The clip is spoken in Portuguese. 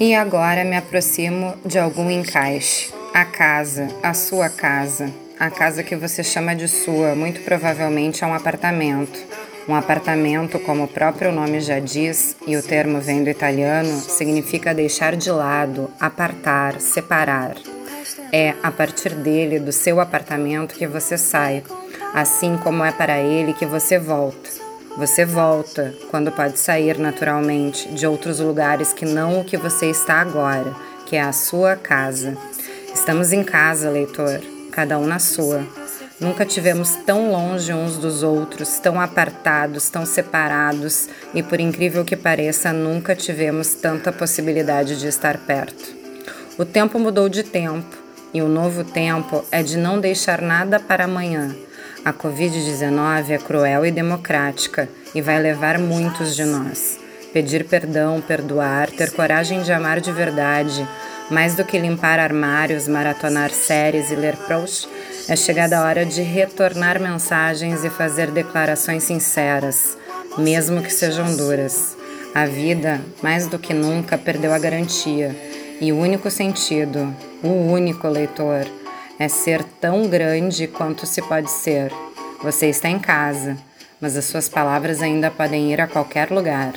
E agora me aproximo de algum encaixe. A casa, a sua casa, a casa que você chama de sua, muito provavelmente é um apartamento. Um apartamento, como o próprio nome já diz, e o termo vem do italiano, significa deixar de lado, apartar, separar. É a partir dele, do seu apartamento, que você sai, assim como é para ele que você volta. Você volta quando pode sair naturalmente de outros lugares que não o que você está agora, que é a sua casa. Estamos em casa, leitor, cada um na sua. Nunca tivemos tão longe uns dos outros, tão apartados, tão separados, e por incrível que pareça, nunca tivemos tanta possibilidade de estar perto. O tempo mudou de tempo, e o novo tempo é de não deixar nada para amanhã. A Covid-19 é cruel e democrática e vai levar muitos de nós. Pedir perdão, perdoar, ter coragem de amar de verdade, mais do que limpar armários, maratonar séries e ler Proust, é chegada a hora de retornar mensagens e fazer declarações sinceras, mesmo que sejam duras. A vida, mais do que nunca, perdeu a garantia. E o único sentido, o único leitor, é ser tão grande quanto se pode ser. Você está em casa, mas as suas palavras ainda podem ir a qualquer lugar.